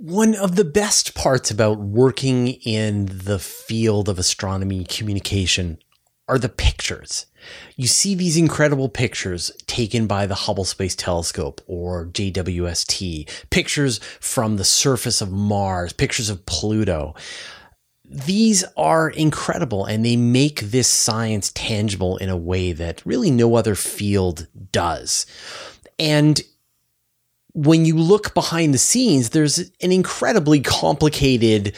One of the best parts about working in the field of astronomy communication are the pictures. You see these incredible pictures taken by the Hubble Space Telescope or JWST, pictures from the surface of Mars, pictures of Pluto. These are incredible and they make this science tangible in a way that really no other field does. And when you look behind the scenes, there's an incredibly complicated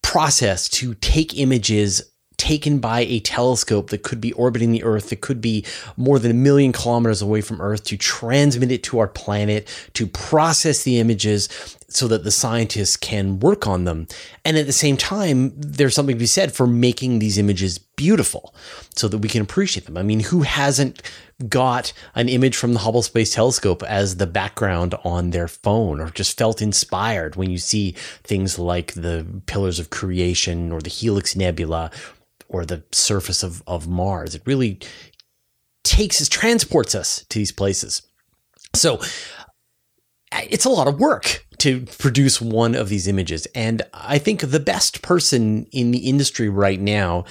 process to take images taken by a telescope that could be orbiting the Earth, that could be more than a million kilometers away from Earth, to transmit it to our planet, to process the images so that the scientists can work on them. And at the same time, there's something to be said for making these images beautiful so that we can appreciate them. I mean, who hasn't got an image from the Hubble Space Telescope as the background on their phone or just felt inspired when you see things like the Pillars of Creation or the Helix Nebula or the surface of, of Mars. It really takes us, transports us to these places. So it's a lot of work to produce one of these images. And I think the best person in the industry right now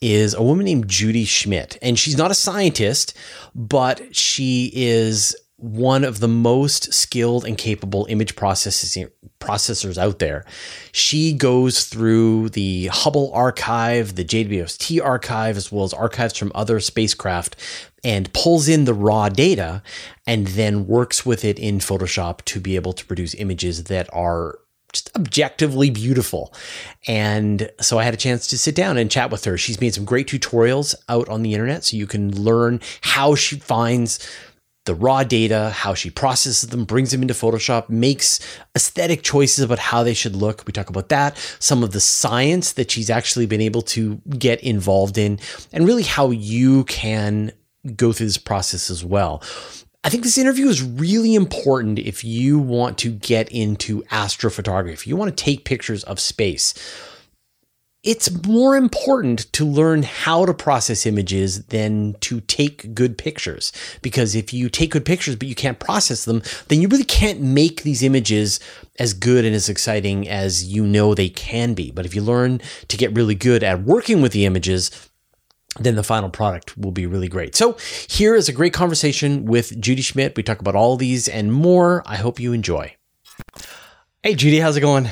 is a woman named Judy Schmidt. And she's not a scientist, but she is one of the most skilled and capable image processing processors out there. She goes through the Hubble archive, the JWST archive, as well as archives from other spacecraft and pulls in the raw data and then works with it in Photoshop to be able to produce images that are just objectively beautiful. And so I had a chance to sit down and chat with her. She's made some great tutorials out on the internet so you can learn how she finds the raw data, how she processes them, brings them into Photoshop, makes aesthetic choices about how they should look. We talk about that, some of the science that she's actually been able to get involved in, and really how you can go through this process as well. I think this interview is really important if you want to get into astrophotography, if you want to take pictures of space it's more important to learn how to process images than to take good pictures. Because if you take good pictures, but you can't process them, then you really can't make these images as good and as exciting as you know they can be. But if you learn to get really good at working with the images, then the final product will be really great. So, here is a great conversation with Judy Schmidt. We talk about all these and more. I hope you enjoy. Hey, Judy, how's it going?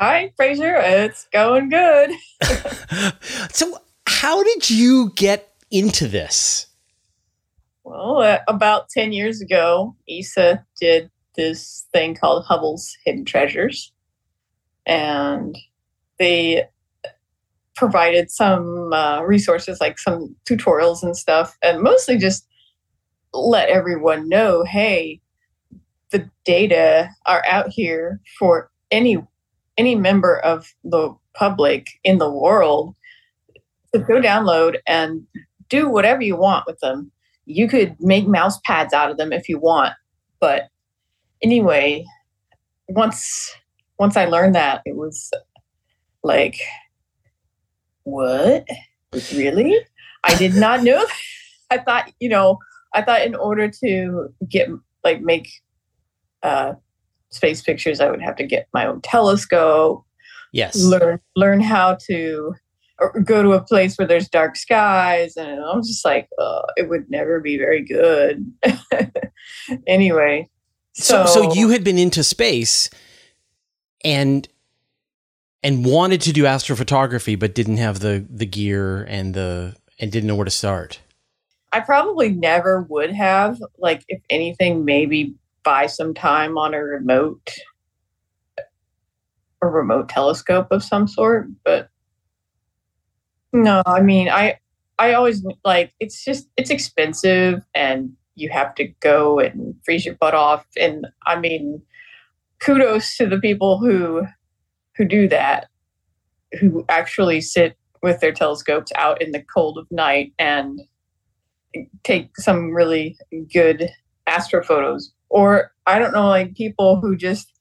Hi, Fraser. It's going good. so, how did you get into this? Well, uh, about 10 years ago, ESA did this thing called Hubble's Hidden Treasures. And they provided some uh, resources like some tutorials and stuff, and mostly just let everyone know hey, the data are out here for any any member of the public in the world to go download and do whatever you want with them. You could make mouse pads out of them if you want, but anyway, once once I learned that, it was like, what? Really? I did not know. I thought, you know, I thought in order to get like make uh, space pictures, I would have to get my own telescope. Yes. Learn learn how to go to a place where there's dark skies, and I'm just like, oh, it would never be very good. anyway, so, so so you had been into space, and and wanted to do astrophotography, but didn't have the the gear and the and didn't know where to start. I probably never would have. Like, if anything, maybe buy some time on a remote a remote telescope of some sort but no i mean i i always like it's just it's expensive and you have to go and freeze your butt off. And i mean kudos to the people who who do that who actually sit with their telescopes out in the cold of night and take some really good astrophotos or I don't know, like people who just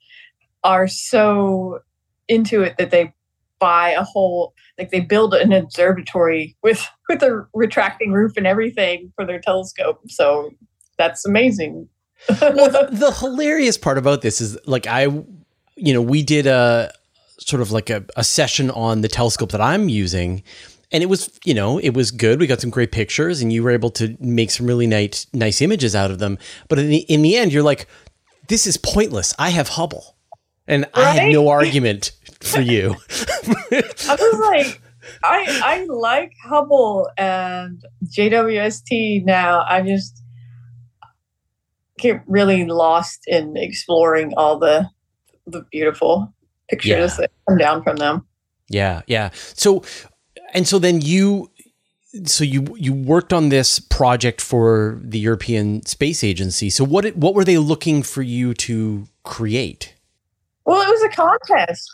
are so into it that they buy a whole like they build an observatory with with a retracting roof and everything for their telescope. So that's amazing. well, the, the hilarious part about this is like I you know, we did a sort of like a, a session on the telescope that I'm using. And it was, you know, it was good. We got some great pictures, and you were able to make some really nice, nice images out of them. But in the in the end, you're like, "This is pointless. I have Hubble," and right? I had no argument for you. I was like, I I like Hubble and JWST now. I just get really lost in exploring all the the beautiful pictures yeah. that come down from them. Yeah, yeah. So and so then you so you you worked on this project for the European Space Agency. So what what were they looking for you to create? Well, it was a contest.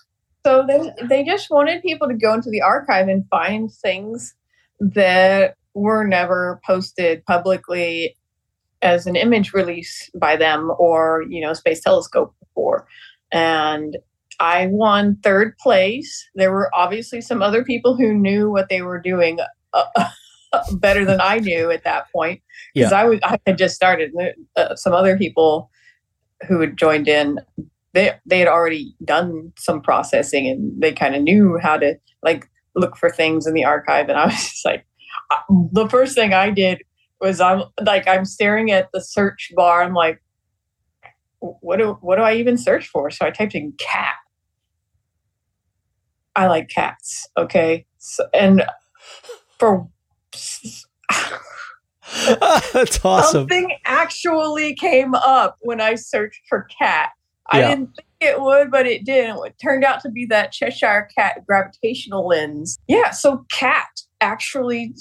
So they they just wanted people to go into the archive and find things that were never posted publicly as an image release by them or you know space telescope before and i won third place there were obviously some other people who knew what they were doing uh, better than i knew at that point because yeah. i was i had just started uh, some other people who had joined in they they had already done some processing and they kind of knew how to like look for things in the archive and i was just like the first thing i did was I'm like I'm staring at the search bar. I'm like, what do what do I even search for? So I typed in cat. I like cats. Okay, so, and for that's awesome. Something actually came up when I searched for cat. I yeah. didn't think it would, but it did. It turned out to be that Cheshire cat gravitational lens. Yeah, so cat actually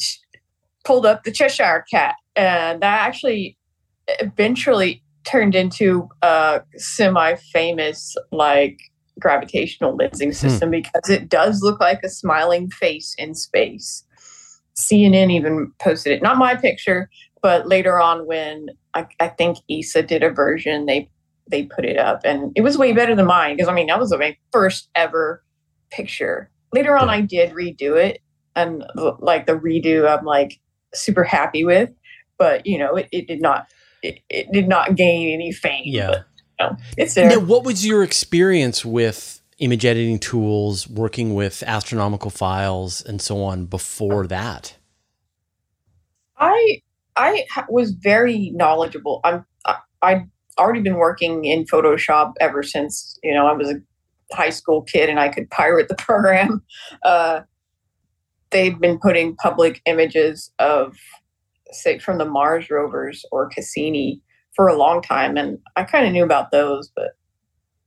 pulled up the Cheshire Cat, and that actually eventually turned into a semi-famous like gravitational lensing hmm. system hmm. because it does look like a smiling face in space. CNN even posted it, not my picture, but later on when I, I think ESA did a version, they they put it up, and it was way better than mine because I mean that was my first ever picture. Later on, I did redo it, and like the redo, I'm like, super happy with, but you know, it, it did not it, it, did not gain any fame. Yeah, but, know, it's there. Now, what was your experience with image editing tools, working with astronomical files, and so on before that? I I was very knowledgeable. I'm I, I'd already been working in Photoshop ever since you know I was a high school kid and I could pirate the program. Uh, they'd been putting public images of say from the mars rovers or cassini for a long time and i kind of knew about those but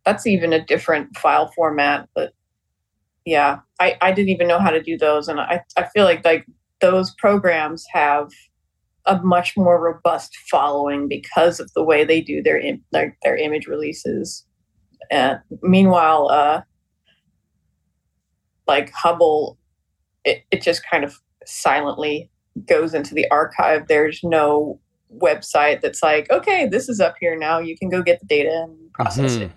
that's even a different file format but yeah I, I didn't even know how to do those and I, I feel like like those programs have a much more robust following because of the way they do their their, their image releases and meanwhile uh like hubble it, it just kind of silently goes into the archive. There's no website that's like, okay, this is up here now. You can go get the data and process mm-hmm. it.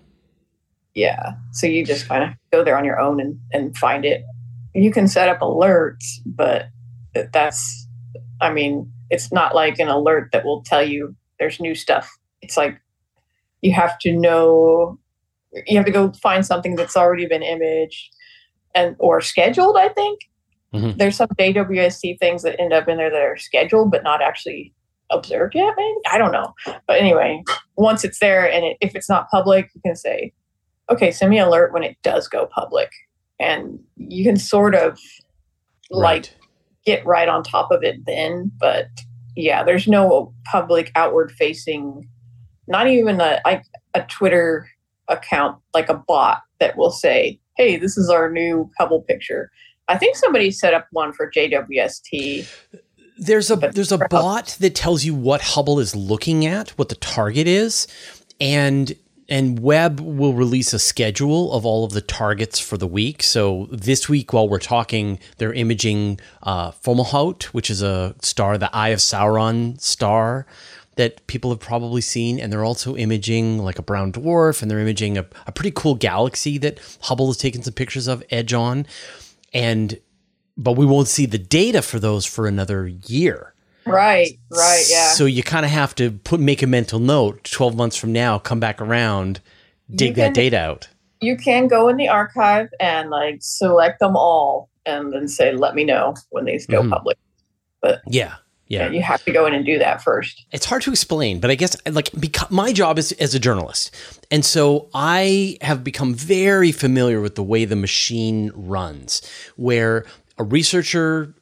Yeah. So you just kind of go there on your own and, and find it. You can set up alerts, but that's, I mean, it's not like an alert that will tell you there's new stuff. It's like you have to know, you have to go find something that's already been imaged and or scheduled, I think, Mm-hmm. There's some JWST things that end up in there that are scheduled but not actually observed yet. Maybe I don't know. But anyway, once it's there and it, if it's not public, you can say, "Okay, send me an alert when it does go public," and you can sort of right. like get right on top of it then. But yeah, there's no public outward facing, not even a like a Twitter account like a bot that will say, "Hey, this is our new Hubble picture." I think somebody set up one for JWST. There's a there's a bot that tells you what Hubble is looking at, what the target is, and and Webb will release a schedule of all of the targets for the week. So this week, while we're talking, they're imaging uh, Fomalhaut, which is a star, the Eye of Sauron star that people have probably seen, and they're also imaging like a brown dwarf, and they're imaging a, a pretty cool galaxy that Hubble has taken some pictures of, Edge on and but we won't see the data for those for another year. Right, right, yeah. So you kind of have to put make a mental note. Twelve months from now, come back around, dig can, that data out. you can go in the archive and like select them all and then say let me know when these go Mhm. public but Yeah. yeah. Yeah. you have to go in and do that first It's hard to explain, but I guess like because my job is as a journalist. And so I have become very familiar with the way the machine runs, where a researcher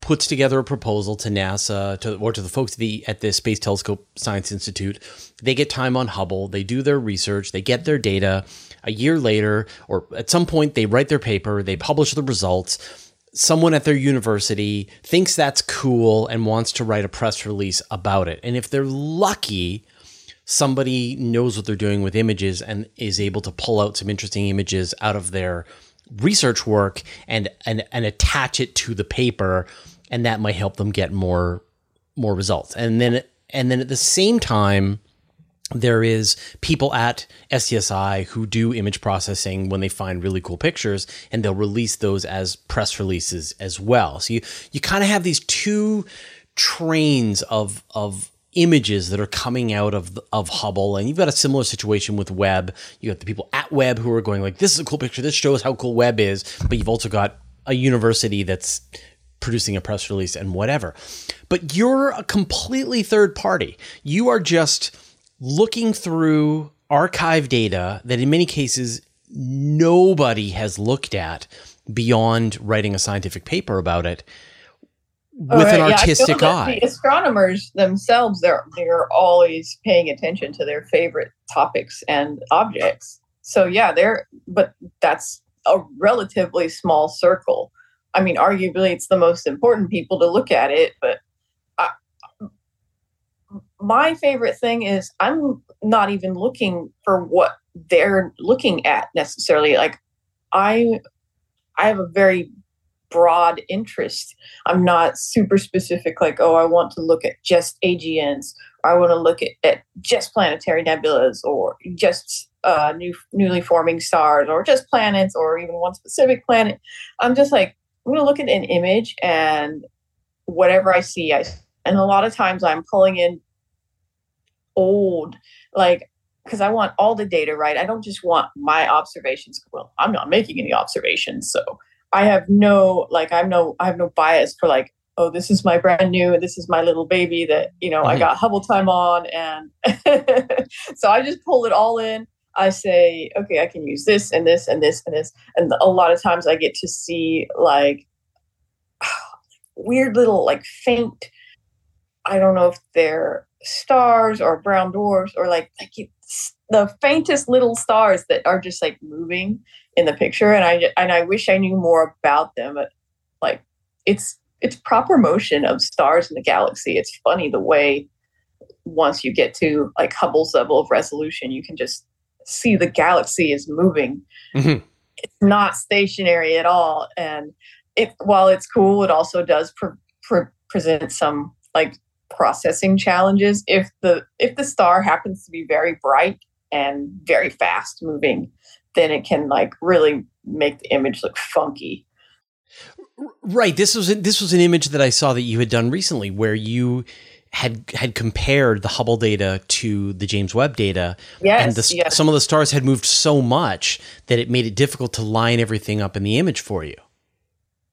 puts together a proposal to NASA to, or to the folks at the, at the Space Telescope Science Institute. They get time on Hubble, they do their research, they get their data. A year later, or at some point, they write their paper, they publish the results. Someone at their university thinks that's cool and wants to write a press release about it. And if they're lucky, somebody knows what they're doing with images and is able to pull out some interesting images out of their research work and and, and attach it to the paper and that might help them get more more results and then and then at the same time there is people at STScI who do image processing when they find really cool pictures and they'll release those as press releases as well. So you you kind of have these two trains of of images that are coming out of of Hubble and you've got a similar situation with Webb. You got the people at Webb who are going like this is a cool picture. This shows how cool Webb is, but you've also got a university that's producing a press release and whatever. But you're a completely third party. You are just looking through archive data that in many cases nobody has looked at beyond writing a scientific paper about it with right, an yeah, I feel artistic that eye. The astronomers themselves, they're they're always paying attention to their favorite topics and objects. So yeah, they're but that's a relatively small circle. I mean, arguably, it's the most important people to look at it. But I, my favorite thing is I'm not even looking for what they're looking at necessarily. Like I, I have a very broad interest. I'm not super specific, like, oh, I want to look at just AGNs, or I want to look at, at just planetary nebulas, or just uh, new newly forming stars, or just planets, or even one specific planet. I'm just like, I'm going to look at an image and whatever I see, I and a lot of times I'm pulling in old, like, because I want all the data right. I don't just want my observations. Well, I'm not making any observations, so I have no like I'm no I have no bias for like oh this is my brand new this is my little baby that you know I Mhm. got Hubble time on and so I just pull it all in. I say okay I can use this and this and this and this and a lot of times I get to see like weird little like faint I don't know if they're stars or brown dwarfs or like like the faintest little stars that are just like moving in the picture and I and I wish I knew more about them but like it's it's proper motion of stars in the galaxy. It's funny the way once you get to like Hubble's level of resolution you can just see the galaxy is moving. Mhm. it's not stationary at all and it while it's cool it also does pre- pre- present some like processing challenges. If the if the star happens to be very bright and very fast moving then it can like really make the image look funky Right. This was this was an image that I saw that you had done recently, where you had had compared the Hubble data to the James Webb data, yes and the, yes some of the stars had moved so much that it made it difficult to line everything up in the image for you.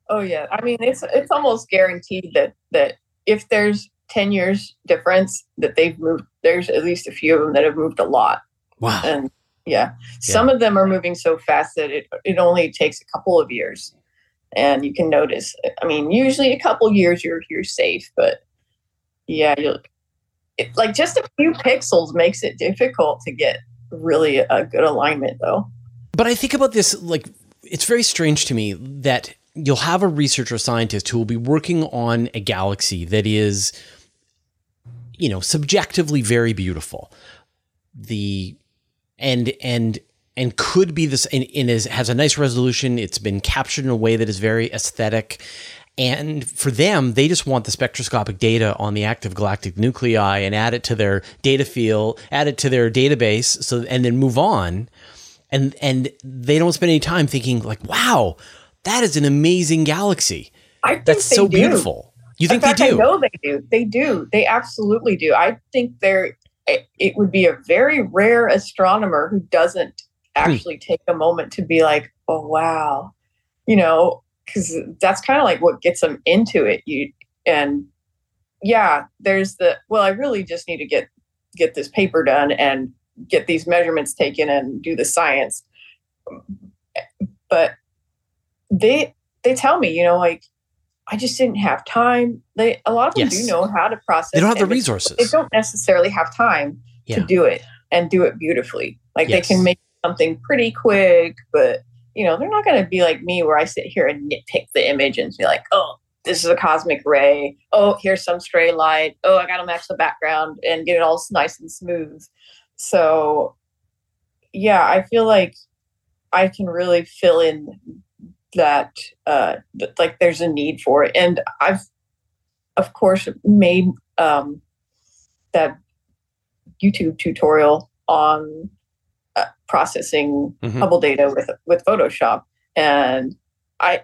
oh yeah i mean it's it's almost guaranteed that that if there's 10 years difference that they've moved there's at least a few of them that have moved a lot Wow. and yeah. Some of them are moving so fast that it, it only takes a couple of years. And you can notice i mean usually a couple years you're you're safe but yeah you'll it, like just a few pixels makes it difficult to get really a good alignment though. But I think about this like it's very strange to me that you'll have a researcher scientist who will be working on a galaxy that is you know subjectively very beautiful. The and and and could be this and, and is has a nice resolution it's been captured in a way that is very aesthetic and for them they just want the spectroscopic data on the active galactic nuclei and add it to their data field add it to their database so and then move on and and they don't spend any time thinking like wow that is an amazing galaxy i think that's so do. beautiful you think In fact, they do I know they do. They do. They absolutely do. I think there it, it would be a very rare astronomer who doesn't hmm. actually take a moment to be like, oh wow, you know, because that's kind of like what gets them into it. You and yeah, there's the well, I really just need to get get this paper done and get these measurements taken and do the science. But they they tell me, you know, like I just didn't have time. They a lot of them yes. do know how to process. They don't have the resources. They don't necessarily have time yeah. to do it and do it beautifully. Like yes. they can make something pretty quick, but you know, they're not going to be like me where I sit here and nitpick the image and be like, oh, this is a cosmic ray. Oh, here's some stray light. Oh, I got to match the background and get it all nice and smooth. So, yeah, I feel like I can really fill in that, uh, like, there's a need for it. And I've, of course, made um, that YouTube tutorial on uh, processing mm-hmm. Hubble data with with Photoshop, and I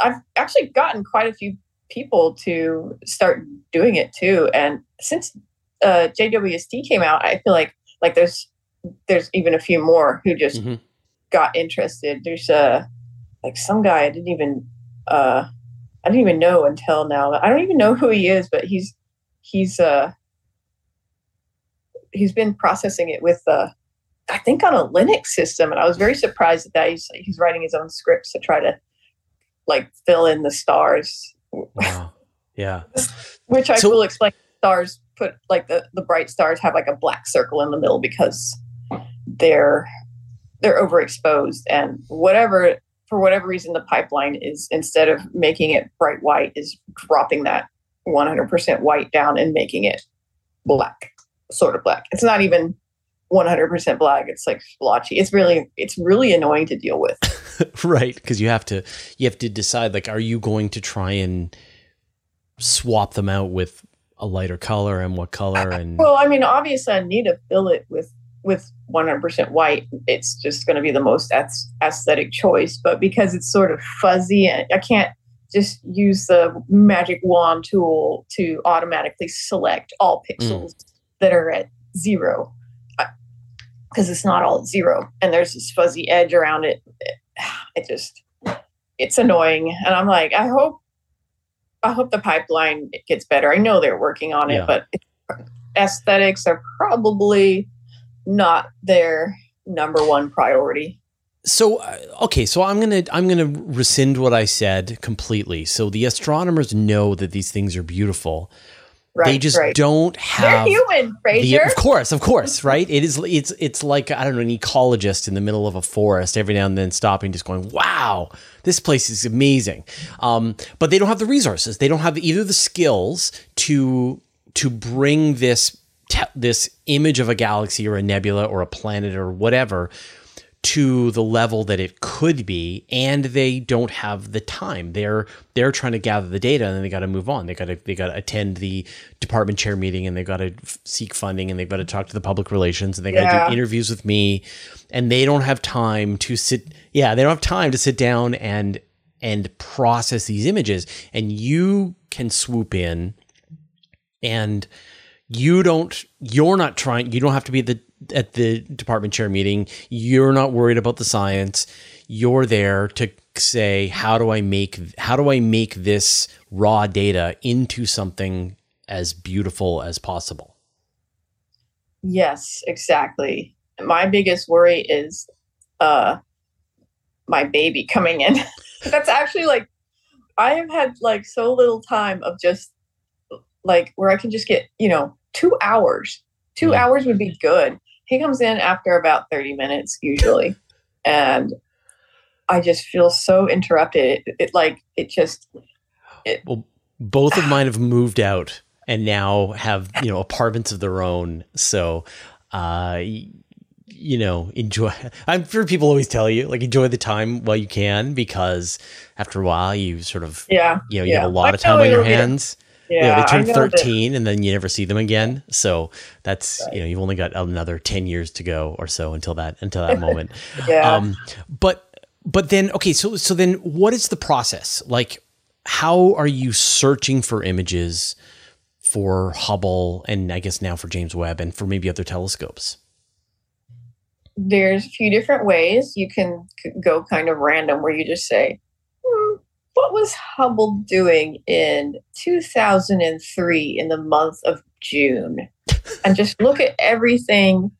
I've actually gotten quite a few people to start doing it too. And since uh, JWST came out, I feel like like there's there's even a few more who just mm-hmm. got interested. There's a like some guy I didn't even uh, I didn't even know until now. I don't even know who he is, but he's he's uh he's been processing it with uh I think on a Linux system, and I was very surprised at that. He's he's writing his own scripts to try to like fill in the stars. Wow. Yeah. Which I so, will explain. Stars put like the the bright stars have like a black circle in the middle because they're they're overexposed and whatever for whatever reason the pipeline is instead of making it bright white is dropping that 100% white down and making it black sort of black. It's not even 100% black it's like splotchy. It's really it's really annoying to deal with. Right because you have to you have to decide like are you going to try and swap them out with a lighter color and what color and well i mean obviously i need to fill it with with 100% white it's just going to be the most aesthetic choice but because it's sort of fuzzy and i can't just use the magic wand tool to automatically select all mm. pixels mm. that are at zero because it's not all zero and there's this fuzzy edge around it it just it's annoying and i'm like i hope i hope the pipeline gets better i know they're working on it yeah. but aesthetics are probably not their number one priority so uh, okay so i'm gonna i'm gonna rescind what i said completely so the astronomers know that these things are beautiful Right, they just right. don't have They're human, Fraser. The, of course, of course, right? It is it's it's like I don't know, an ecologist in the middle of a forest every now and then stopping just going, Wow, this place is amazing. Um, but they don't have the resources. They don't have either the skills to to bring this te- this image of a galaxy or a nebula or a planet or whatever to the level that it could be and they don't have the time. They're they're trying to gather the data and then they got to move on. They got to they got to attend the department chair meeting and they got to seek funding and they've got to talk to the public relations and they got to yeah. do interviews with me. And they don't have time to sit yeah they don't have time to sit down and and process these images. And you can swoop in and you don't you're not trying you don't have to be the at the department chair meeting. You're not worried about the science. You're there to say how do I make how do I make this raw data into something as beautiful as possible. Yes, exactly. My biggest worry is uh my baby coming in. That's actually like I have had like so little time of just like where I can just get, you know, 2 hours. 2 mm. hours would be good he comes in after about 30 minutes usually. and I just feel so interrupted. It, it like, it just. It, well, both of mine have moved out and now have, you know, apartments of their own. So, uh, you know, enjoy. I'm sure people always tell you like enjoy the time while you can because after a while you sort of yeah you know you yeah. have a lot I of time on your hands. Yeah, you know, they turn 13 that. and then you never see them again. So that's, right. you know, you've only got another 10 years to go or so until that, until that moment. yeah. Um, but, but then, okay. So, so then what is the process? Like, how are you searching for images for Hubble and I guess now for James Webb and for maybe other telescopes? there's a few different ways you can go kind of random where you just say, hmm, what was Hubble doing in 2003 in the month of June? and just look at everything.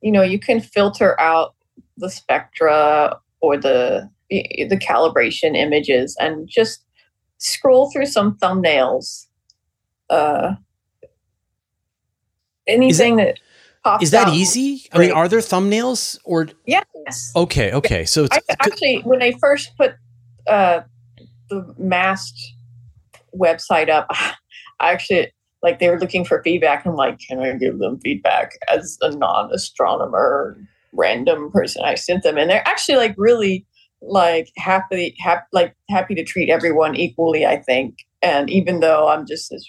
You know, you can filter out the spectra or the the calibration images and just scroll through some thumbnails. Uh, anything that, that Is that out. easy? I mean, are there thumbnails or Yes. okay, okay. So it's I, actually, when they first put uh, the MAST website up, I actually like they were looking for feedback. I'm like, can I give them feedback as a non-astronomer, random person? I sent them, and they're actually like really like happy, happy, like happy to treat everyone equally. I think, and even though I'm just this.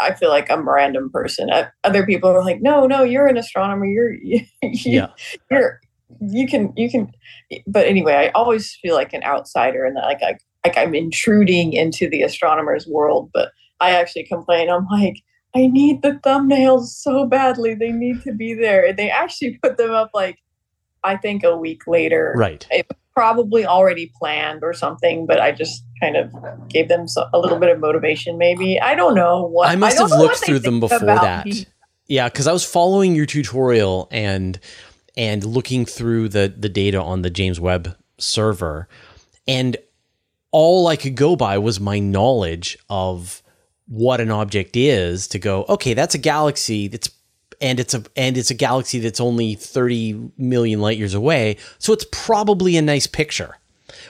I feel like I'm a random person. Uh, Other people are like, "No, no, you're an astronomer. You're, you, yeah. you're you can you can but anyway i always feel like an outsider and that like I, like i'm intruding into the astronomer's world but i actually complain i'm like i need the thumbnails so badly they need to be there and they actually put them up like i think a week later Right. probably already planned or something but i just kind of gave them so, a little bit of motivation maybe i don't know what I must don't have looked through them before that. me. Yeah, because I was following your tutorial and and looking through the the data on the James Webb server, and all I could go by was my knowledge of what an object is. To go, okay, that's a galaxy. That's and it's a and it's a galaxy that's only 30 million light years away. So it's probably a nice picture.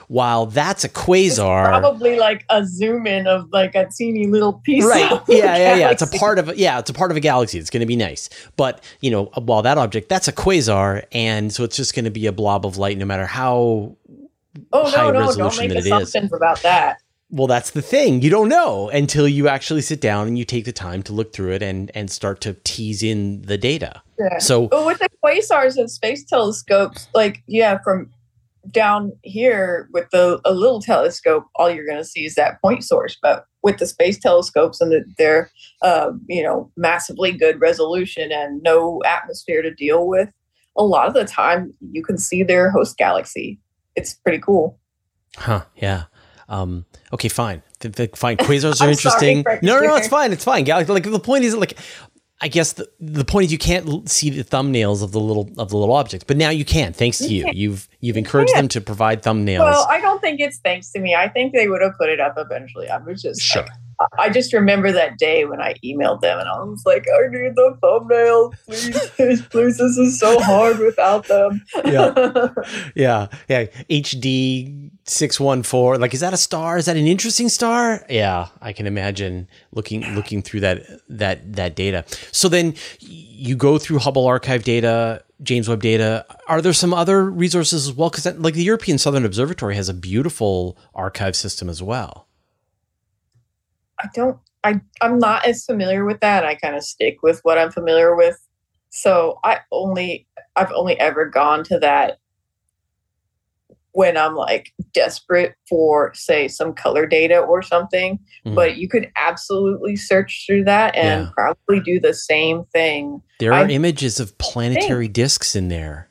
While that's a quasar. Probably like a zoom in of like a teeny little piece right. yeah yeah yeah. It's a part of yeah it's a part of a galaxy. It's going to be nice. But you know while that object that's a quasar and so it's just going to be a blob of light no matter how oh high no no don't make that it is. assumptions about that. Well that's the thing. You don't know until you actually sit down and you take the time to look through it and and start to tease in the data. Yeah. so but with the quasars and space telescopes like yeah from down here with the a little telescope all you're going to see is that point source. But with the space telescopes and the, their uh, you know massively good resolution and no atmosphere to deal with a lot of the time you can see their host galaxy it's pretty cool Huh. Yeah. Um, okay, fine. Th- th- fine. Quasars are interesting. no, no, no, it's fine. It's fine. Gal- Like the point is, like, I guess the, the point is you can't see the thumbnails of the little of the little objects, but now you can, thanks to You you. You've you've encouraged them to provide thumbnails. Well, I don't think it's thanks to me. I think they would have put it up eventually. I was just Sure. like- I just remember that day when I emailed them and I was like, I need the thumbnails, please, please, please. This is so hard without them. Yeah. yeah, yeah. HD six one four. Like, is that a star? Is that an interesting star? Yeah, I can imagine looking looking through that that that data. So then you go through Hubble archive data, James Webb data. Are there some other resources as well? Because that, like the European Southern Observatory has a beautiful archive system as well. I don't. I I'm not as familiar with that. I kind of stick with what I'm familiar with. So I only I've only ever gone to that when I'm like desperate for say some color data or something. Mhm. But you could absolutely search through that and Yeah. probably do the same thing. There are I images of planetary disks in there,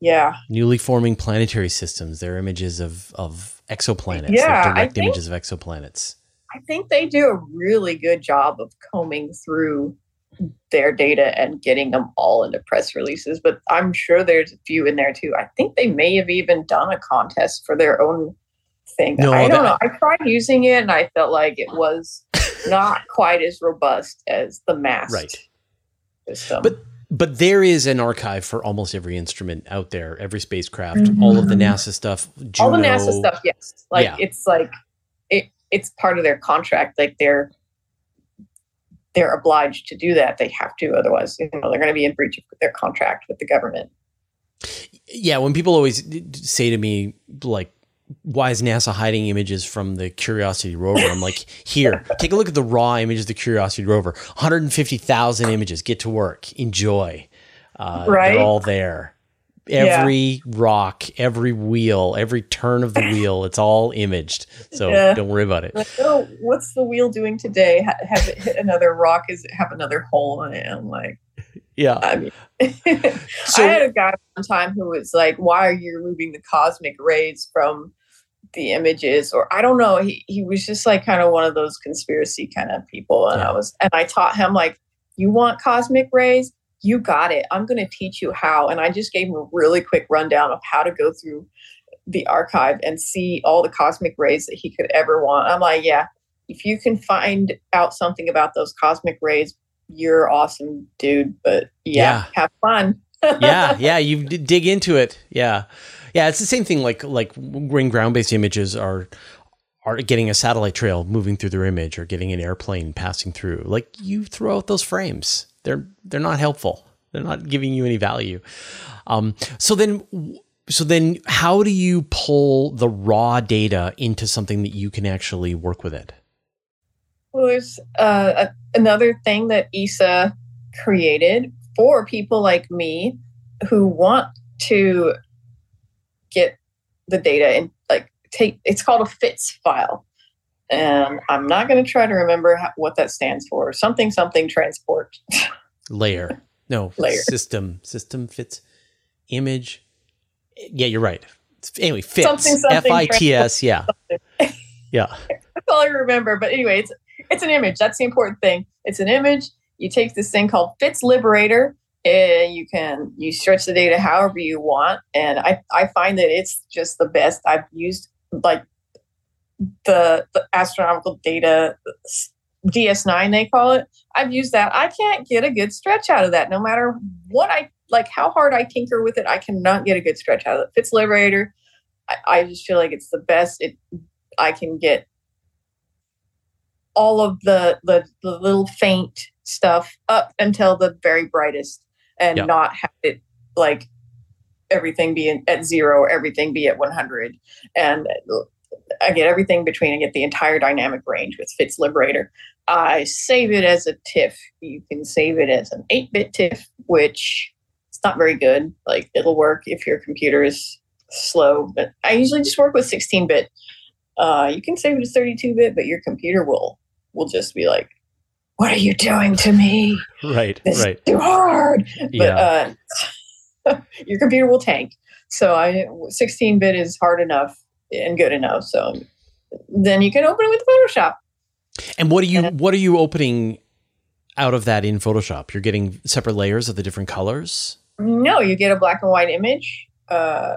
Yeah. newly forming planetary systems. There are images of of exoplanets, Yeah, like I direct think- images of exoplanets. I think they do a really good job of combing through their data and getting them all into press releases. But I'm sure there's a few in there too. I think they may have even done a contest for their own thing. No, I don't that- know. I tried using it and I felt like it was not quite as robust as the MAST Right. system. But but there is an archive for almost every instrument out there, every spacecraft, mm-hmm. all of the. NASA stuff, Juno, all the NASA stuff, yes. Like Yeah. it's like it's part of their contract. Like they're they're obliged to do that. They have to, otherwise, you know, they're going to be in breach of their contract with the government. Yeah, when people always say to me like why is NASA hiding images from the Curiosity rover? I'm like, here, take a look at the raw images of the Curiosity rover. 150,000 images. Get to work. Enjoy. Uh, Right? They're all there. Yeah. Every rock, every wheel, every turn of the wheel, it's all imaged. So Yeah. don't worry about it. Like, oh, what's the wheel doing today? Ha- have it hit another rock? Is it have another hole in it? I'm like, Yeah. I mean, I had a guy one time who was like, "Why are you removing the cosmic rays from the images?" Or I don't know. He he was just like kind of one of those conspiracy kind of people, and Yeah. I was and I taught him like, "You want cosmic rays? You got it. I'm going to teach you how." And I just gave him a really quick rundown of how to go through the archive and see all the cosmic rays that he could ever want. I'm like, yeah, if you can find out something about those cosmic rays, you're awesome, dude. But yeah, Yeah. have fun. yeah, yeah, you d- dig into it. Yeah, yeah, it's the same thing. Like like when ground based images are are getting a satellite trail moving through their image or getting an airplane passing through. Like you throw out those frames. They're they're not helpful. They're not giving you any value. Um, so then. So then, how do you pull the raw data into something that you can actually work with it? Well, there's uh, another thing that ESA created for people like me who want to get the data and like take. It's called a FITS file, and I'm not going to try to remember how, what that stands for. Something something transport. Layer, no Layer. system. System fits image. Yeah, you're right. Anyway, fits. Something, something F I T S. Yeah, yeah. That's all I remember. But anyway, it's it's an image. That's the important thing. It's an image. You take this thing called Fits Liberator, and you can you stretch the data however you want. And I I find that it's just the best. I've used like the the astronomical data DS9 they call it. I've used that. I can't get a good stretch out of that. No matter what I like, how hard I tinker with it, I cannot get a good stretch out of it. Fits Liberator. I, I just feel like it's the best. It I can get all of the, the the little faint stuff up until the very brightest and not have it like everything be at zero everything be at 100 and i get everything between i get the entire dynamic range with fits liberator. I save it as a tiff. You can save it as an 8-bit tiff which it's not very good. Like it'll work if your computer is slow but i usually just work with 16-bit uh, you can save it as 32-bit but your computer will will just be like what are you doing to me? Right, this right. is too hard. Yeah. but uh, your computer will tank. So i 16-bit is hard enough and good enough. So then you can open it with photoshop. And what are you what are you opening out of that in Photoshop? You're getting separate layers of the different colors. no you get a black and white image. Uh,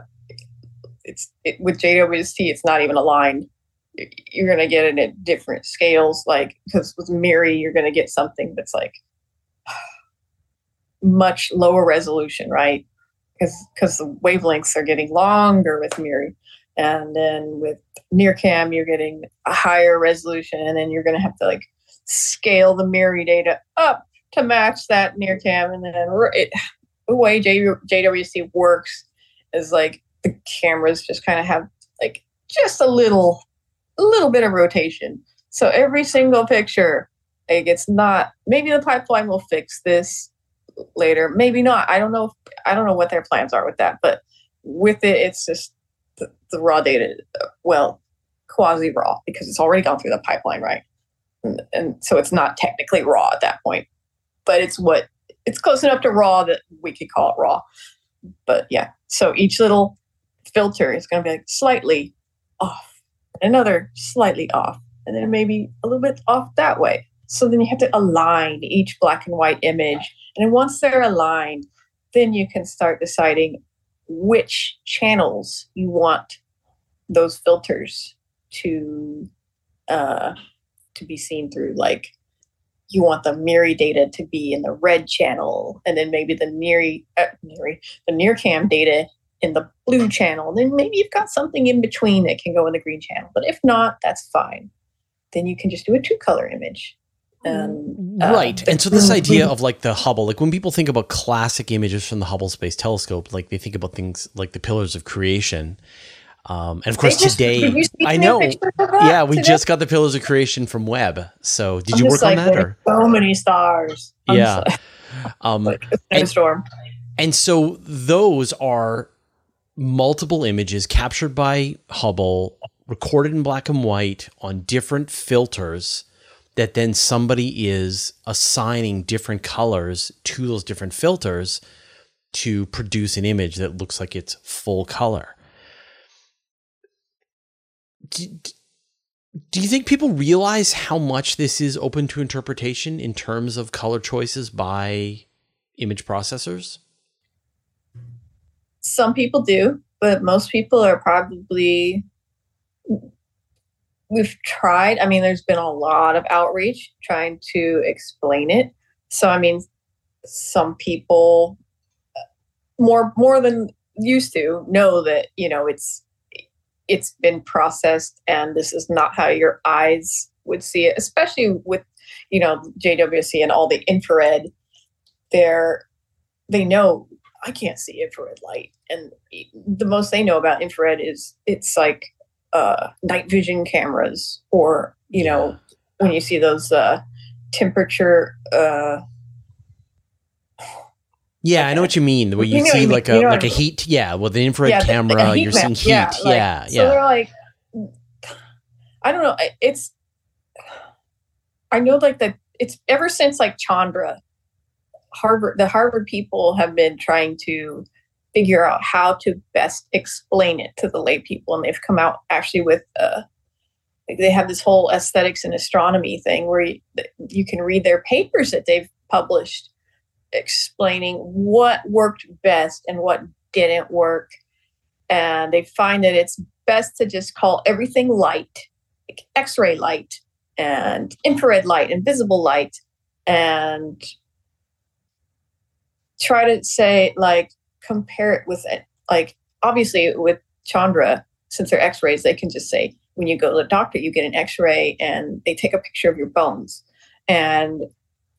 it's it, with jwst it's not even aligned. You're going to get it at different scales like because with miri you're going to get something that's like much lower resolution right? Because because the wavelengths are getting longer with miri and then with NIRCam, you're getting a higher resolution and then you're going to have to like scale the miri data up to match that near cam. and then it, the way J, JWST works is like the cameras just kind of have like just a little a little bit of rotation so every single picture like it's not maybe the pipeline will fix this later maybe not i don't know if, i don't know what their plans are with that but with it it's just the, the raw data well quasi raw because it's already gone through the pipeline right? And, and so it's not technically raw at that point but it's what it's close enough to raw that we could call it raw. But yeah so each little filter is going to be like slightly off another slightly off and then maybe a little bit off that way. So then you have to align each black and white image and once they're aligned then you can start deciding which channels you want those filters to uh, to be seen through like you want the Miri data to be in the red channel, and then maybe the Miri, uh, Miri the NIRCam data in the blue channel. Then maybe you've got something in between that can go in the green channel. But if not, that's fine. Then you can just do a two color image. And uh, right. And so this idea of like the Hubble, like when people think about classic images from the Hubble Space Telescope, like they think about things like the pillars of creation. Um, and of course, today, did you see I know. picture of that Yeah, we today? just got the pillars of creation from Webb. So did I'm you work on that? Or so many stars. I'm Yeah. um, like, it's been a and- storm. And so those are multiple images captured by Hubble, recorded in black and white on different filters that then somebody is assigning different colors to those different filters to produce an image that looks like it's full color. Do, do you think people realize how much this is open to interpretation in terms of color choices by image processors? Some people do, but most people are probably we've tried. I mean, there's been a lot of outreach trying to explain it. So, I mean, some people uh, more more than used to know that you know it's it's been processed and this is not how your eyes would see it especially with you know JWST and all the infrared they're they know i can't see infrared light and the most they know about infrared is it's like uh, night vision cameras or you know when you see those uh, temperature uh, yeah, I know what you mean. Where you, you see like a like a heat, yeah, well, the infrared yeah, camera, you're seeing heat. Yeah, like, yeah, So they're like, I don't know. It's I know like that. It's ever since like Chandra, Harvard, the Harvard people have been trying to figure out how to best explain it to the lay people, and they've come out actually with uh, they have this whole aesthetics and astronomy thing where you, you can read their papers that they've published explaining what worked best and what didn't work. And they find that it's best to just call everything light, like X ray light and infrared light and visible light, and try to say, like, compare it with it. Like, obviously, with Chandra, since they're X rays, they can just say, when you go to the doctor, you get an X ray and they take a picture of your bones. And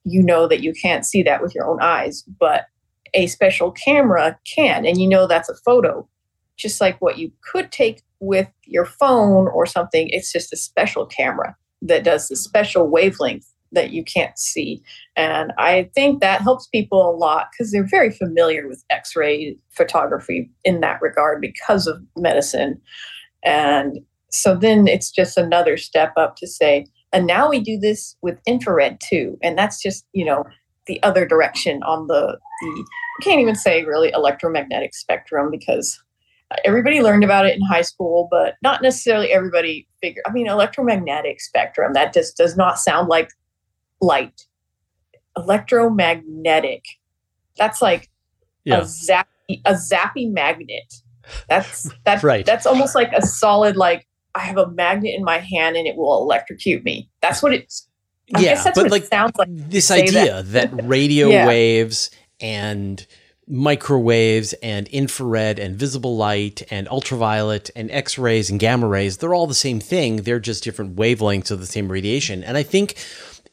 you know that you can't see that with your own eyes, but a special camera can. And you know that's a photo, just like what you could take with your phone or something. It's just a special camera that does the special wavelength that you can't see. And I think that helps people a lot because they're very familiar with X ray photography in that regard because of medicine. And so then it's just another step up to say, and now we do this with infrared too. And that's just, you know, the other direction on the, the can't even say really electromagnetic spectrum because everybody learned about it in high school, but not necessarily everybody figured. I mean, electromagnetic spectrum, that just does not sound like light. Electromagnetic. That's like yeah. a zappy, a zappy magnet. That's that's right. That's almost like a solid like I have a magnet in my hand and it will electrocute me. That's what it's. I yeah, but like it sounds like this idea that, that radio yeah. waves and microwaves and infrared and visible light and ultraviolet and x-rays and gamma rays they're all the same thing they're just different wavelengths of the same radiation and i think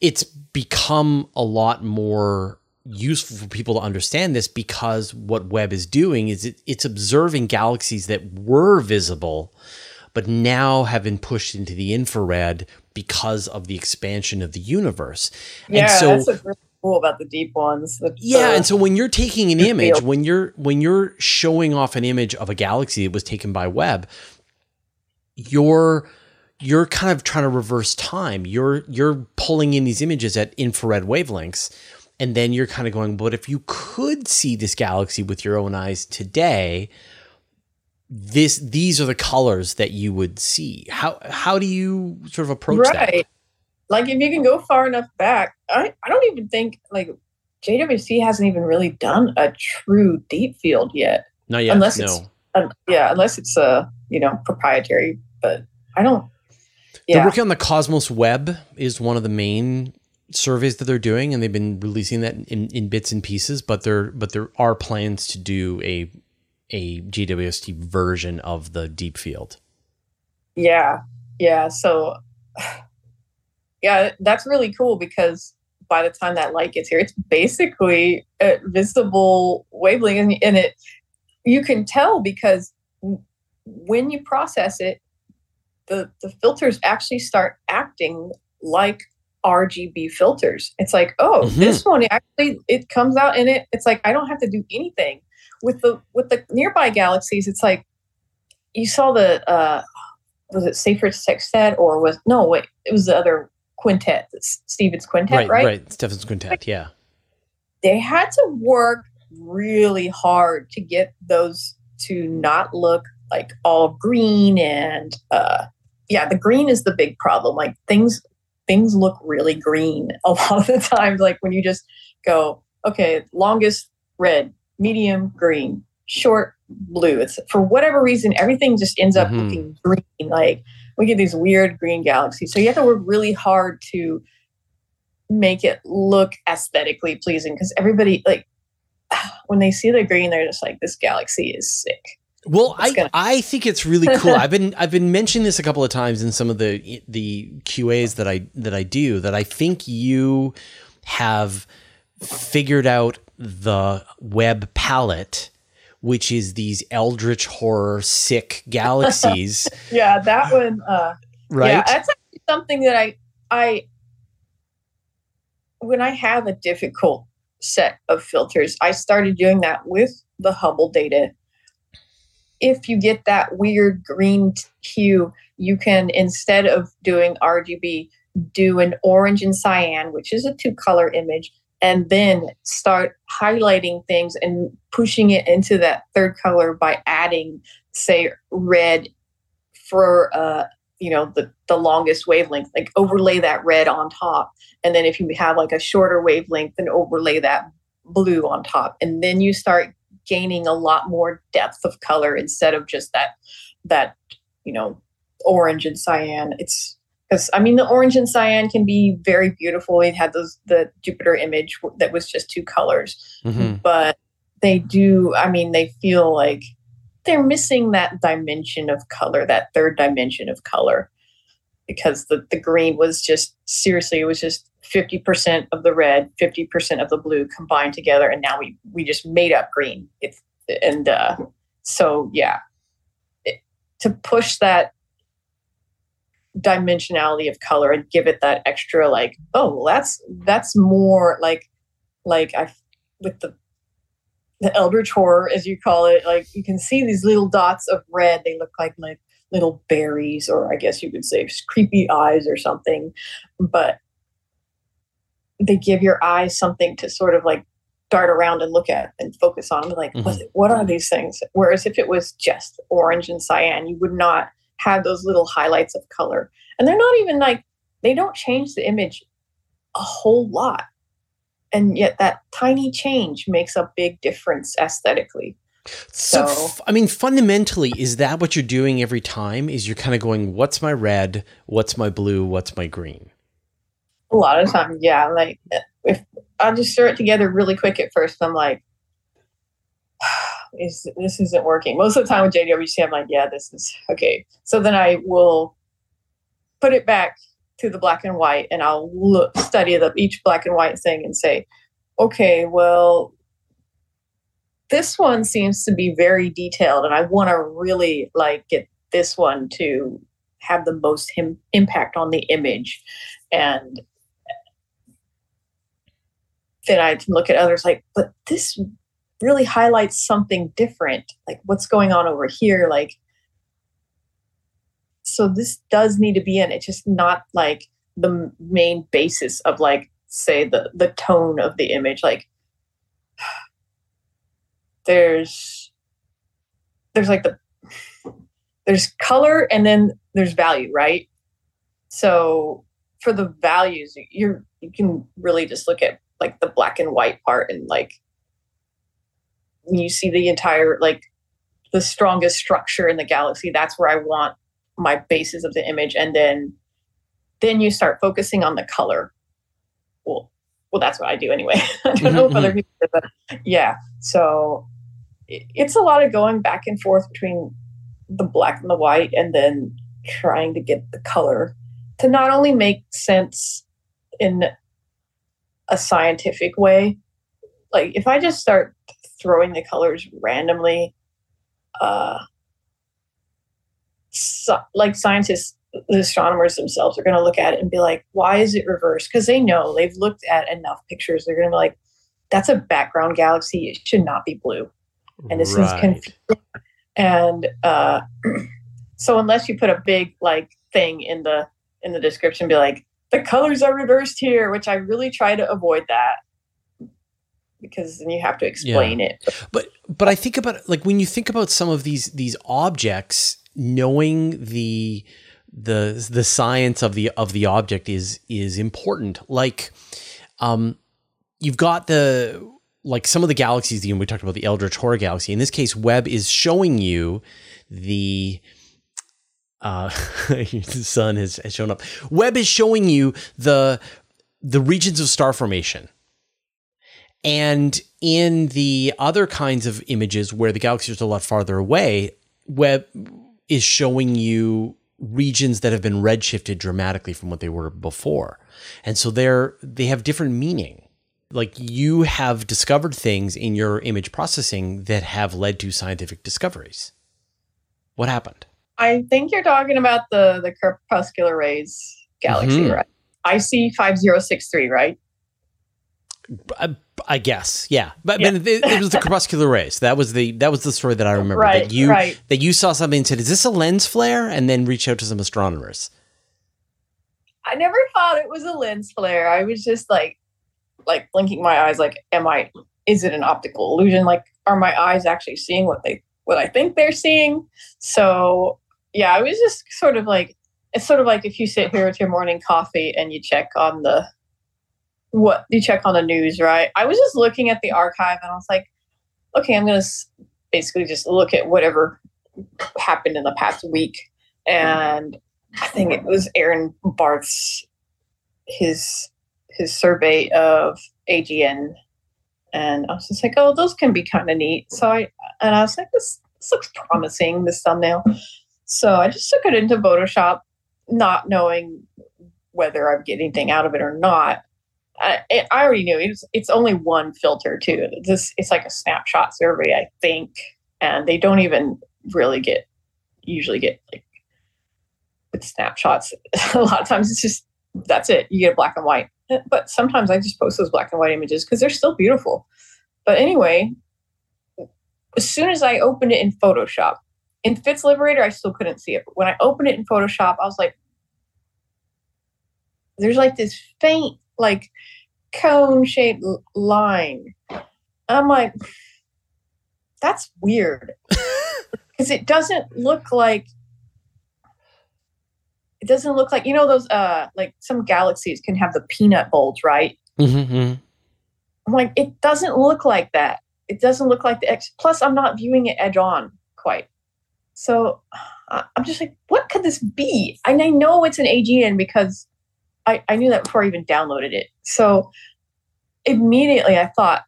it's become a lot more useful for people to understand this because what webb is doing is it, it's observing galaxies that were visible but now have been pushed into the infrared because of the expansion of the universe. Yeah, and so, that's what's really cool about the deep ones. The, yeah, and so when you're taking an image, when you're when you're showing off an image of a galaxy that was taken by Webb, you're you're kind of trying to reverse time. You're you're pulling in these images at infrared wavelengths and then you're kind of going, but if you could see this galaxy with your own eyes today, this these are the colors that you would see. How how do you sort of approach right. that? Like if you can go far enough back, I, I don't even think like JWST hasn't even really done a true deep field yet. Not yet. Unless no. it's uh, yeah, unless it's a uh, you know proprietary. But I don't. Yeah. They're working on the Cosmos Web is one of the main surveys that they're doing, and they've been releasing that in, in bits and pieces. But there but there are plans to do a a JWST version of the deep field. Yeah. Yeah. So, yeah, that's really cool because by the time that light gets here, it's basically a visible wavelength, and, and it you can tell because when you process it, the the filters actually start acting like RGB filters. It's like, oh, mm-hmm. this one actually it comes out in it. It's like I don't have to do anything with the with the nearby galaxies, it's like you saw the uh, was it Seyfert Sextet or was no wait it was the other quintet, Stephan's quintet, right? Right, right. Stephan's quintet, yeah. They had to work really hard to get those to not look like all green and uh yeah, the green is the big problem. Like things things look really green a lot of the times. Like when you just go, okay, longest red, medium green, short blue. It's for whatever reason, everything just ends up Mhm. looking green. Like we get these weird green galaxies. So you have to work really hard to make it look aesthetically pleasing because everybody like when they see the green, they're just like, this galaxy is sick. Well, It's I, gonna- I think it's really cool. I've been I've been mentioning this a couple of times in some of the the QAs that I that I do that I think you have figured out the web palette, which is these eldritch horror sick galaxies, Yeah, that one. Uh, right? Yeah, that's actually something that I I when I have a difficult set of filters, I started doing that with the Hubble data. If you get that weird green hue, you can instead of doing RGB, do an orange and cyan, which is a two color image, and then start highlighting things and pushing it into that third color by adding, say, red for uh, you know the the longest wavelength like overlay that red on top. And then if you have like a shorter wavelength then overlay that blue on top. And then you start gaining a lot more depth of color instead of just that that you know orange and cyan. It's because i mean the orange and cyan can be very beautiful. We had those the jupiter image that was just two colors. Mhm. but they do i mean they feel like they're missing that dimension of color that third dimension of color. Because the, the green was just seriously it was just 50% of the red 50% of the blue combined together and now we we just made up green. It's and uh so yeah. It, to push that dimensionality of color and give it that extra like oh well, that's that's more like like i with the the eldritch horror as you call it like you can see these little dots of red. They look like like little berries or i guess you could say creepy eyes or something. But they give your eyes something to sort of like dart around and look at and focus on like mm-hmm. what, what are these things whereas if it was just orange and cyan you would not have those little highlights of color and they're not even like they don't change the image a whole lot and yet that tiny change makes a big difference aesthetically So, So- f- I mean, fundamentally, is that what you're doing every time? Is you're kind of going, what's my red? What's my blue? What's my green? A lot of times yeah like if i just stir it together really quick at first i'm like is this isn't working. Most of the time with JWST i'm like yeah this is okay. So then i will put it back to the black and white and i'll look study the each black and white thing and say okay well this one seems to be very detailed and i want to really like get this one to have the most him- impact on the image. And then I can look at others like, but this really highlights something different. Like what's going on over here? Like, so this does need to be in. It's just not like the main basis of like, say the the tone of the image. Like, there's there's like the there's color and then there's value, right? So for the values, you're you can really just look at like the black and white part and like when you see the entire like the strongest structure in the galaxy that's where i want my basis of the image. And then then you start focusing on the color. Well well that's what i do anyway. I don't know if other mm-hmm. people do but yeah. So it- it's a lot of going back and forth between the black and the white and then trying to get the color to not only make sense in a scientific way. Like if I just start throwing the colors randomly, uh, so, like scientists, the astronomers themselves are going to look at it and be like, "Why is it reversed?" Because they know they've looked at enough pictures. They're going to be like, "That's a background galaxy. It should not be blue." And this is confusing. And uh, so unless you put a big like thing in the in the description, be like, the colors are reversed here, which I really try to avoid that because then you have to explain yeah. it. But but I think about like when you think about some of these these objects, knowing the the the science of the of the object is is important. Like, um, you've got the like some of the galaxies. You know, we talked about the Eldritch Horror Galaxy. In this case, Webb is showing you the uh, the sun has, has shown up. Webb is showing you the the regions of star formation. And in the other kinds of images where the galaxy is a lot farther away, Webb is showing you regions that have been redshifted dramatically from what they were before. And so they're they have different meaning. Like you have discovered things in your image processing that have led to scientific discoveries. What happened? I think you're talking about the the crepuscular rays galaxy, mm-hmm. right? IC five zero six three, right? I, I, guess, yeah, but yeah. it, it, was the crepuscular rays. That was the that was the story that I remember. Right, that you right. that you saw something and said, "Is this a lens flare?" And then reach out to some astronomers. I never thought it was a lens flare. I was just like, like blinking my eyes, like, "Am I? Is it an optical illusion? Like, are my eyes actually seeing what they what I think they're seeing?" So yeah, I was just sort of like it's sort of like if you sit here with your morning coffee and you check on the what you check on the news, right? I was just looking at the archive and I was like, okay, I'm to basically just look at whatever happened in the past week. And I think it was Aaron Barth's his his survey of AGN, and I was just like, oh, those can be kind of neat. So I and I was like, this, this looks promising. This thumbnail. So I just took it into Photoshop, not knowing whether I'd get anything out of it or not. I, I already knew it's it's only one filter too. This it's like a snapshot survey, I think, and they don't even really get usually get like with snapshots. a lot of times it's just that's it. You get black and white, but sometimes I just post those black and white images because they're still beautiful. But anyway, as soon as I opened it in Photoshop, in Fits Liberator, I still couldn't see it. But when I opened it in Photoshop, I was like, there's like this faint, like cone shaped line. I'm like, that's weird. Because it doesn't look like it doesn't look like you know those uh like some galaxies can have the peanut bulge, right? Mm-hmm. I'm like, it doesn't look like that. It doesn't look like the X. Plus, I'm not viewing it edge on quite. So uh, I'm just like, what could this be? And I know it's an AGN because I, I knew that before I even downloaded it. So immediately I thought,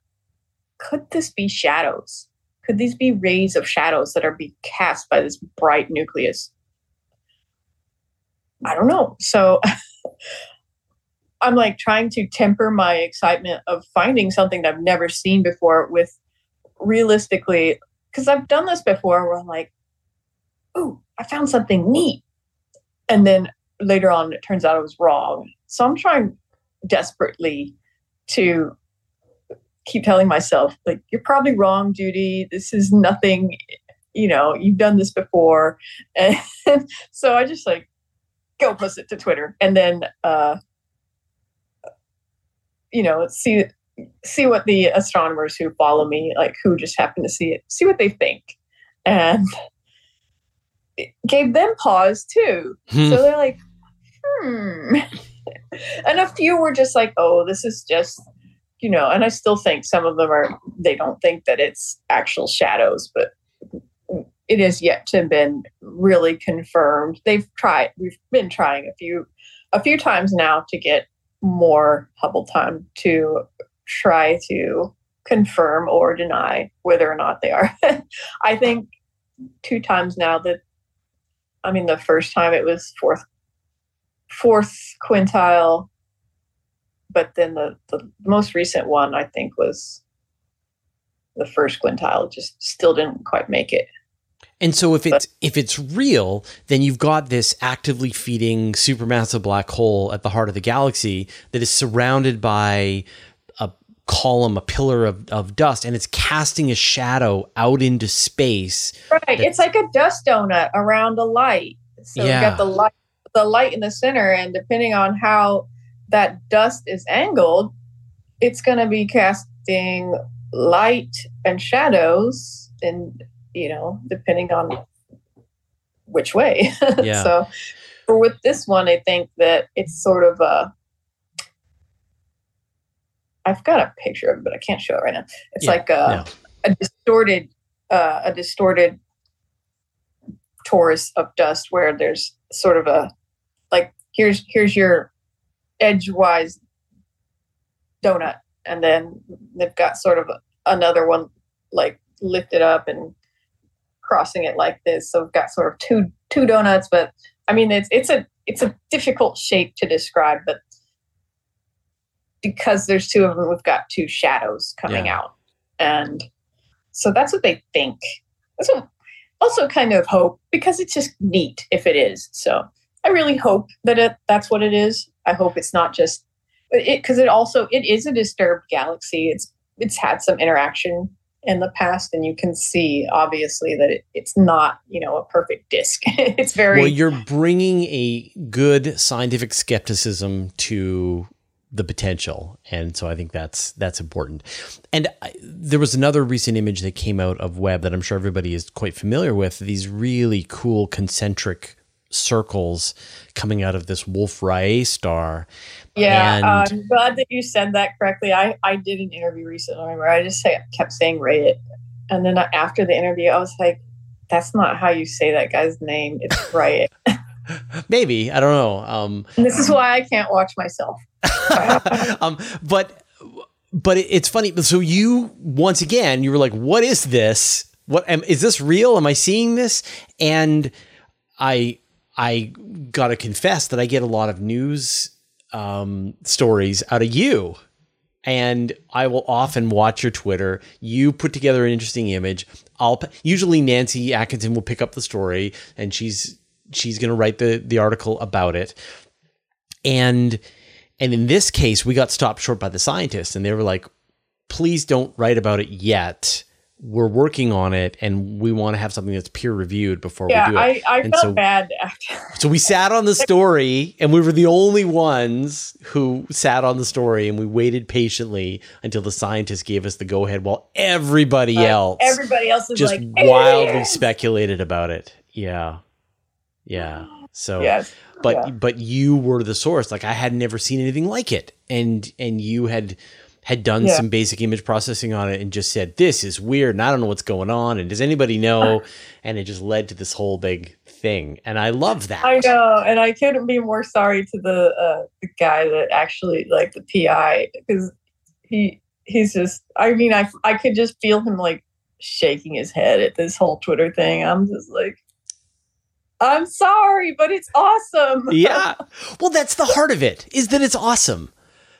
could this be shadows? Could these be rays of shadows that are being cast by this bright nucleus? I don't know. So I'm like trying to temper my excitement of finding something that I've never seen before with realistically, because I've done this before where I'm like, oh, I found something neat. And then later on, it turns out I was wrong. So I'm trying desperately to keep telling myself, like, you're probably wrong, Judy. This is nothing, you know, you've done this before. And so I just like go post it to Twitter and then, uh, you know, see see what the astronomers who follow me, like who just happen to see it, see what they think. And gave them pause too. Hmm. So they're like, hmm. and a few were just like, oh, this is just, you know, and I still think some of them are, they don't think that it's actual shadows, but it is yet to have been really confirmed. They've tried, we've been trying a few, a few times now to get more Hubble time to try to confirm or deny whether or not they are. I think two times now that I mean, the first time it was fourth, fourth quintile, but then the, the most recent one I think was the first quintile. Just still didn't quite make it. And so if it's if it's real, then you've got this actively feeding supermassive black hole at the heart of the galaxy that is surrounded by column, a pillar of, of dust, and it's casting a shadow out into space. Right. It's like a dust donut around a light. So yeah. you got the light the light in the center, and depending on how that dust is angled, it's going to be casting light and shadows, and you know, depending on which way. Yeah. so, for with this one, I think that it's sort of a. I've got a picture of it, but I can't show it right now. It's Yeah, like a, a distorted, uh, a distorted torus of dust where there's sort of a like here's here's your edgewise donut and then they've got sort of another one like lifted up and crossing it like this so we've got sort of two two donuts but i mean it's it's a it's a difficult shape to describe but because there's two of them we've got two shadows coming Yeah. out. And so that's what they think. That's what also kind of hope because it's just neat if it is. So i really hope that it that's what it is. I hope it's not just it because it also it is a disturbed galaxy. It's it's had some interaction in the past and you can see obviously that it, it's not you know a perfect disk. It's very Well, you're bringing a good scientific skepticism to the potential, and so I think that's that's important. And I, there was another recent image that came out of Webb that I'm sure everybody is quite familiar with. These really cool concentric circles coming out of this Wolf Rayet star. Yeah, And- uh, I'm glad that you said that correctly. I, I did an interview recently where I just say, kept saying Ray it. And then after the interview, I was like, that's not how you say that guy's name. It's Ray it. Maybe I don't know. Um, this is why I can't watch myself. um, but but it's funny. So you once again, you were like, "What is this? What am, is this real? Am I seeing this?" And I I gotta confess that I get a lot of news um, stories out of you. And I will often watch your Twitter. You put together an interesting image. I'll usually Nancy Atkinson will pick up the story, and she's she's to write the the article about it. And and in this case, we got stopped short by the scientists, and they were like, "Please don't write about it yet. We're working on it, and we want to have something that's peer reviewed before Yeah, we do it." I, I And felt so- bad. So we sat on the story, and we were the only ones who sat on the story, and we waited patiently until the scientists gave us the go ahead, while everybody else Everybody else just like wildly speculated about it. Yeah, yeah. So Yes. but Yeah. but you were the source like i had never seen anything like it and and you had had done Yeah. some basic image processing on it and just said this is weird and i don't know what's going on and does anybody know and it just led to this whole big thing and i love that I know, and I couldn't be more sorry to the uh, the guy that actually like the PI because he he's just. I mean, I I could just feel him like shaking his head at this whole Twitter thing. I'm just like, I'm sorry, but it's awesome. yeah well that's the heart of it is that it's awesome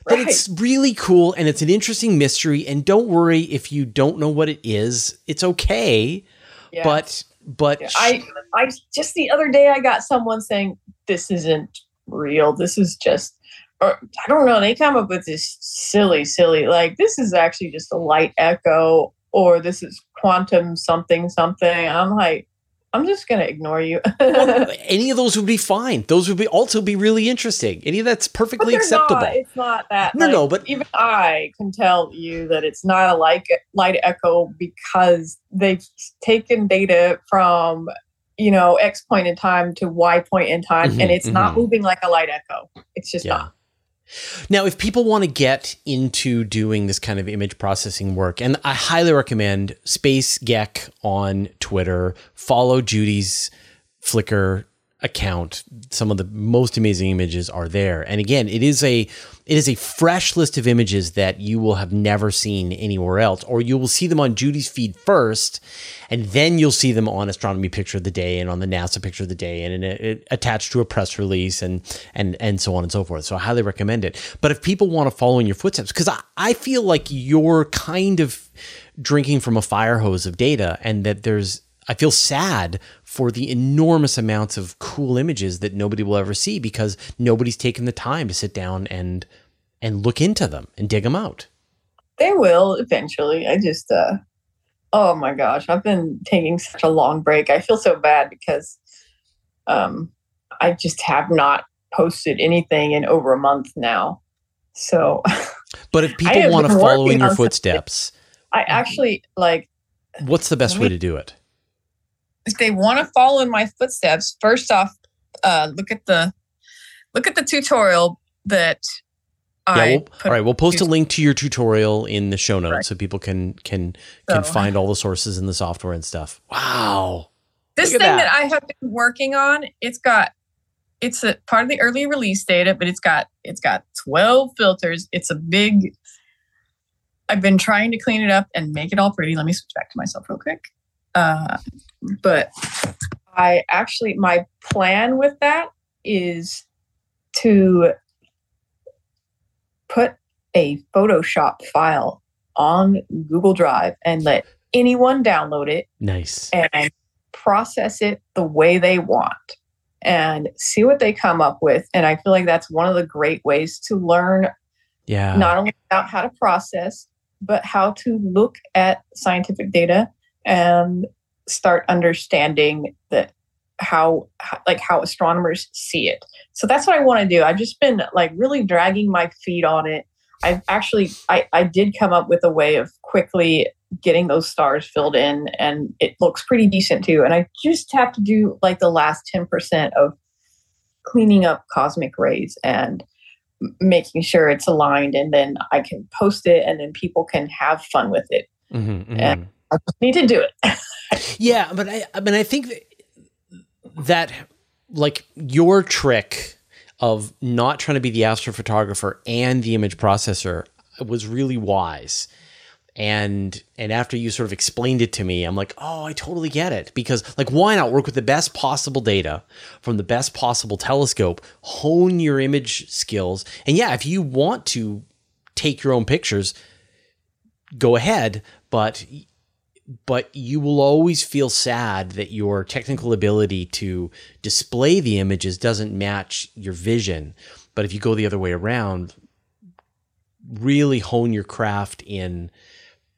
that Right. it's really cool and it's an interesting mystery and don't worry if you don't know what it is it's okay Yeah. but but Yeah, I I just the other day I got someone saying this isn't real. This is just or I don't know. They come up with this silly, silly like this is actually just a light echo or this is quantum something something. I'm like, I'm just gonna ignore you. well, any of those would be fine. Those would be also be really interesting. Any of that's perfectly acceptable. Not, it's not that. No, like, no, but- even I can tell you that it's not a light light echo because they've taken data from you know X point in time to Y point in time, Mhm, and it's not mhm. moving like a light echo. It's just Yeah. not. Now, if people want to get into doing this kind of image processing work, and I highly recommend Space Geck on Twitter, follow Judy's Flickr account. Some of the most amazing images are there. And again, it is a it is a fresh list of images that you will have never seen anywhere else, or you will see them on Judy's feed first, and then you'll see them on Astronomy Picture of the Day and on the NASA Picture of the Day, and in a, it, attached to a press release, and and and so on and so forth. So I highly recommend it. But if people want to follow in your footsteps, because I, I feel like you're kind of drinking from a fire hose of data, and that there's I feel sad for the enormous amounts of cool images that nobody will ever see because nobody's taken the time to sit down and and look into them and dig them out. They will eventually. I just, uh, oh my gosh, I've been taking such a long break. I feel so bad because, um, I just have not posted anything in over a month now. So, but if people want to follow in your footsteps, I actually like what's the best way to do it? If they want to follow in my footsteps, first off, uh, look at the look at the tutorial that Yeah, I we'll, put. all right. We'll post a link to your tutorial in the show notes Right. so people can can can So- find all the sources in the software and stuff. Wow. This thing that. that. I have been working on, it's got it's a part of the early release data, but it's got it's got 12 filters. It's a big I've been trying to clean it up and make it all pretty. Let me switch back to myself real quick. Uh, but I actually my plan with that is to put a Photoshop file on Google Drive and let anyone download it Nice. and process it the way they want and see what they come up with. And I feel like that's one of the great ways to learn Yeah. not only about how to process, but how to look at scientific data and start understanding that how, like how astronomers see it. So that's what I want to do. I've just been like really dragging my feet on it. I've actually I, I did come up with a way of quickly getting those stars filled in and it looks pretty decent too. And I just have to do like the last 10% of cleaning up cosmic rays and making sure it's aligned and then I can post it and then people can have fun with it. Mhm, mhm. Yeah. I need to do it. Yeah, but I, I mean, I think that, that like your trick of not trying to be the astrophotographer and the image processor was really wise. And and after you sort of explained it to me, I'm like, oh, I totally get it. Because like, why not work with the best possible data from the best possible telescope, hone your image skills, and yeah, if you want to take your own pictures, go ahead. But but you will always feel sad that your technical ability to display the images doesn't match your vision. But if you go the other way around, really hone your craft in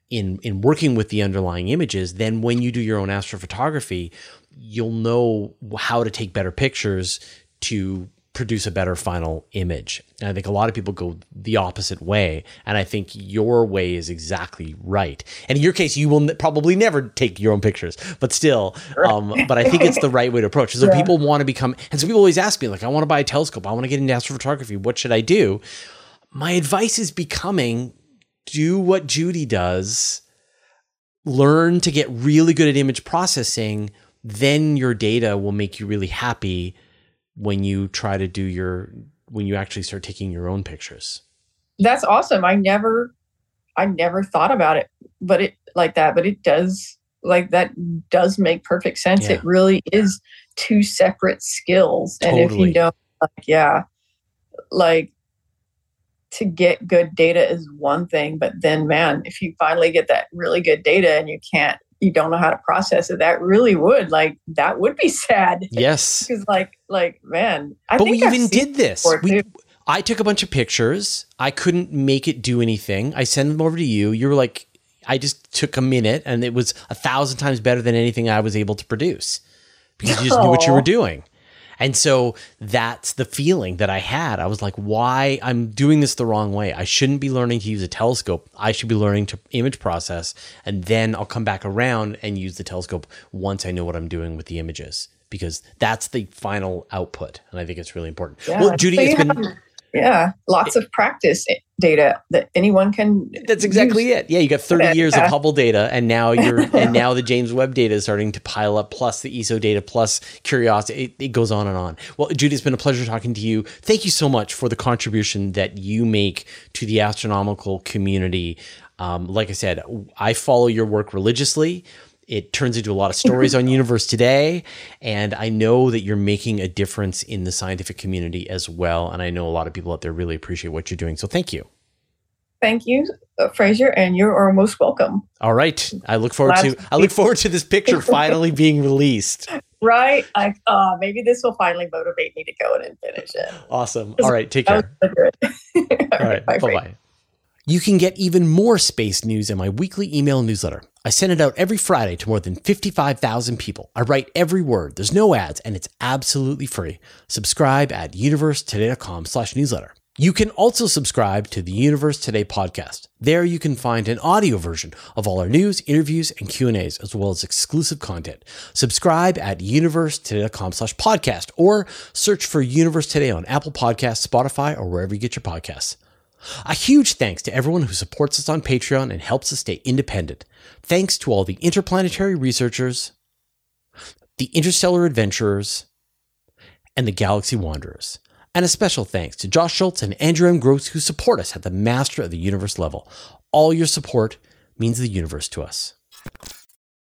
in in working with the underlying images, then when you do your own astrophotography, you'll know how to take better pictures to produce a better final image. And I think a lot of people go the opposite way, and I think your way is exactly right. And in your case, you will n- probably never take your own pictures, but still, um, but I think it's the right way to approach. it. So Yeah. people want to become, and so people always ask me, like, I want to buy a telescope, I want to get into astrophotography. What should I do? My advice is becoming do what Judy does. Learn to get really good at image processing. Then your data will make you really happy when you try to do your when you actually start taking your own pictures. That's awesome. I never I never thought about it, but it like that, but it does like that does make perfect sense. Yeah. It really is two separate skills. And if you don't like yeah, like to get good data is one thing, but then man, if you finally get that really good data and you can't you don't know how to process it, that really would like that would be sad. Yes. Because like like man, I but think we I've even did this. We. I took a bunch of pictures. I couldn't make it do anything. I sent them over to you. You were like, I just took a minute and it was a thousand times better than anything I was able to produce because you just knew what you were doing. And so that's the feeling that I had. I was like, why? I'm doing this the wrong way. I shouldn't be learning to use a telescope. I should be learning to image process. And then I'll come back around and use the telescope once I know what I'm doing with the images because that's the final output. And I think it's really important. Yeah. Well, Judy, So it's been. have, yeah, lots of practice data that anyone can. That's exactly use. it. Yeah, you got 30 Okay, years yeah. of Hubble data, and now you're and now the James Webb data is starting to pile up, plus the ESO data, plus Curiosity. It, it goes on and on. Well, Judy, it's been a pleasure talking to you. Thank you so much for the contribution that you make to the astronomical community. Um, like I said, I follow your work religiously. It turns into a lot of stories on Universe Today, and I know that you're making a difference in the scientific community as well. And I know a lot of people out there really appreciate what you're doing. So thank you. Thank you, uh, Fraser, and you are most welcome. All right. I look forward to I look forward to this picture finally being released. Right? Like, uh, maybe this will finally motivate me to go in and finish it. Awesome. All right, take care. was so good. All right. Bye, bye. You can get even more space news in my weekly email newsletter. I send it out every Friday to more than 55,000 people. I write every word. There's no ads and it's absolutely free. Subscribe at universetoday.com slash newsletter. You can also subscribe to the Universe Today podcast. There you can find an audio version of all our news, interviews, and Q&As, as well as exclusive content. Subscribe at universetoday.com slash podcast or search for Universe Today on Apple Podcasts, Spotify, or wherever you get your podcasts. A huge thanks to everyone who supports us on Patreon and helps us stay independent. Thanks to all the interplanetary researchers, the interstellar adventurers, and the galaxy wanderers. And a special thanks to Josh Schultz and Andrew M. Gross who support us at the Master of the Universe level. All your support means the universe to us.